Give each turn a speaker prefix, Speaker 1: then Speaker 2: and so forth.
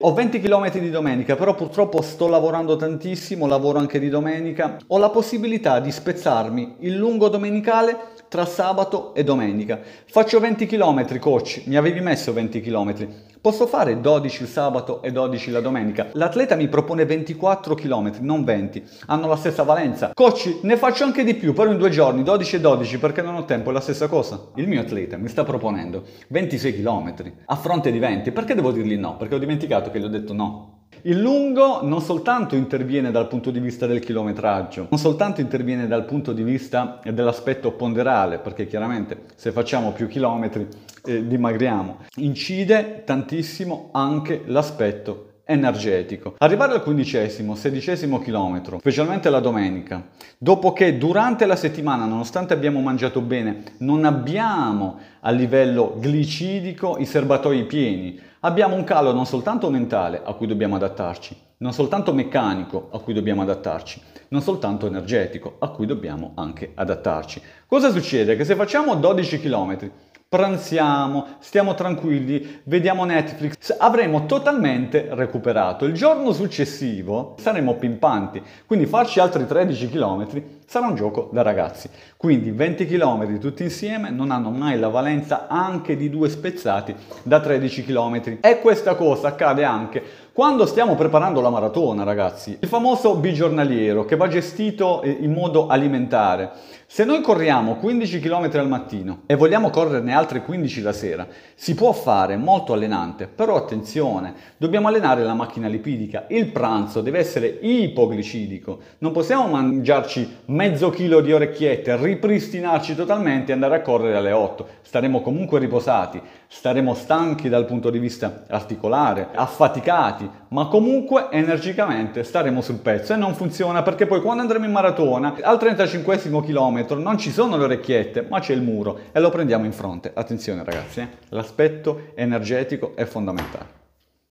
Speaker 1: Ho 20 km di domenica, però purtroppo sto lavorando tantissimo, lavoro anche di domenica. Ho la possibilità di spezzarmi il lungo domenicale tra sabato e domenica. Faccio 20 km, coach, mi avevi messo 20 km. Posso fare 12 il sabato e 12 la domenica. L'atleta mi propone 24 km, non 20. Hanno la stessa valenza. Coach, ne faccio anche di più, però in due giorni, 12 e 12, perché non ho tempo, è la stessa cosa. Il mio atleta mi sta proponendo 26 km a fronte di 20. Perché devo dirgli no? Perché ho dimenticato che gli ho detto no. Il lungo non soltanto interviene dal punto di vista del chilometraggio, non soltanto interviene dal punto di vista dell'aspetto ponderale, perché chiaramente se facciamo più chilometri eh, dimagriamo, incide tantissimo anche l'aspetto energetico. Arrivare al quindicesimo, sedicesimo chilometro, specialmente la domenica, dopo che durante la settimana, nonostante abbiamo mangiato bene, non abbiamo a livello glicidico i serbatoi pieni, abbiamo un calo non soltanto mentale a cui dobbiamo adattarci, non soltanto meccanico a cui dobbiamo adattarci, non soltanto energetico a cui dobbiamo anche adattarci. Cosa succede? Che se facciamo 12 km pranziamo, stiamo tranquilli, vediamo Netflix, avremo totalmente recuperato. Il giorno successivo saremo pimpanti, quindi farci altri 13 km sarà un gioco da ragazzi. Quindi 20 km tutti insieme non hanno mai la valenza anche di due spezzati da 13 km. E questa cosa accade anche quando stiamo preparando la maratona, ragazzi. Il famoso bigiornaliero che va gestito eh, in modo alimentare. Se noi corriamo 15 km al mattino e vogliamo correrne altri 15 la sera, si può fare molto allenante, però attenzione, dobbiamo allenare la macchina lipidica. Il pranzo deve essere ipoglicidi Non possiamo mangiarci mezzo chilo di orecchiette, ripristinarci totalmente e andare a correre alle 8. Staremo comunque riposati, staremo stanchi dal punto di vista articolare, affaticati, ma comunque energicamente staremo sul pezzo e non funziona perché poi quando andremo in maratona al 35 km non ci sono le orecchiette, ma c'è il muro e lo prendiamo in fronte. Attenzione ragazzi, eh? l'aspetto energetico è fondamentale.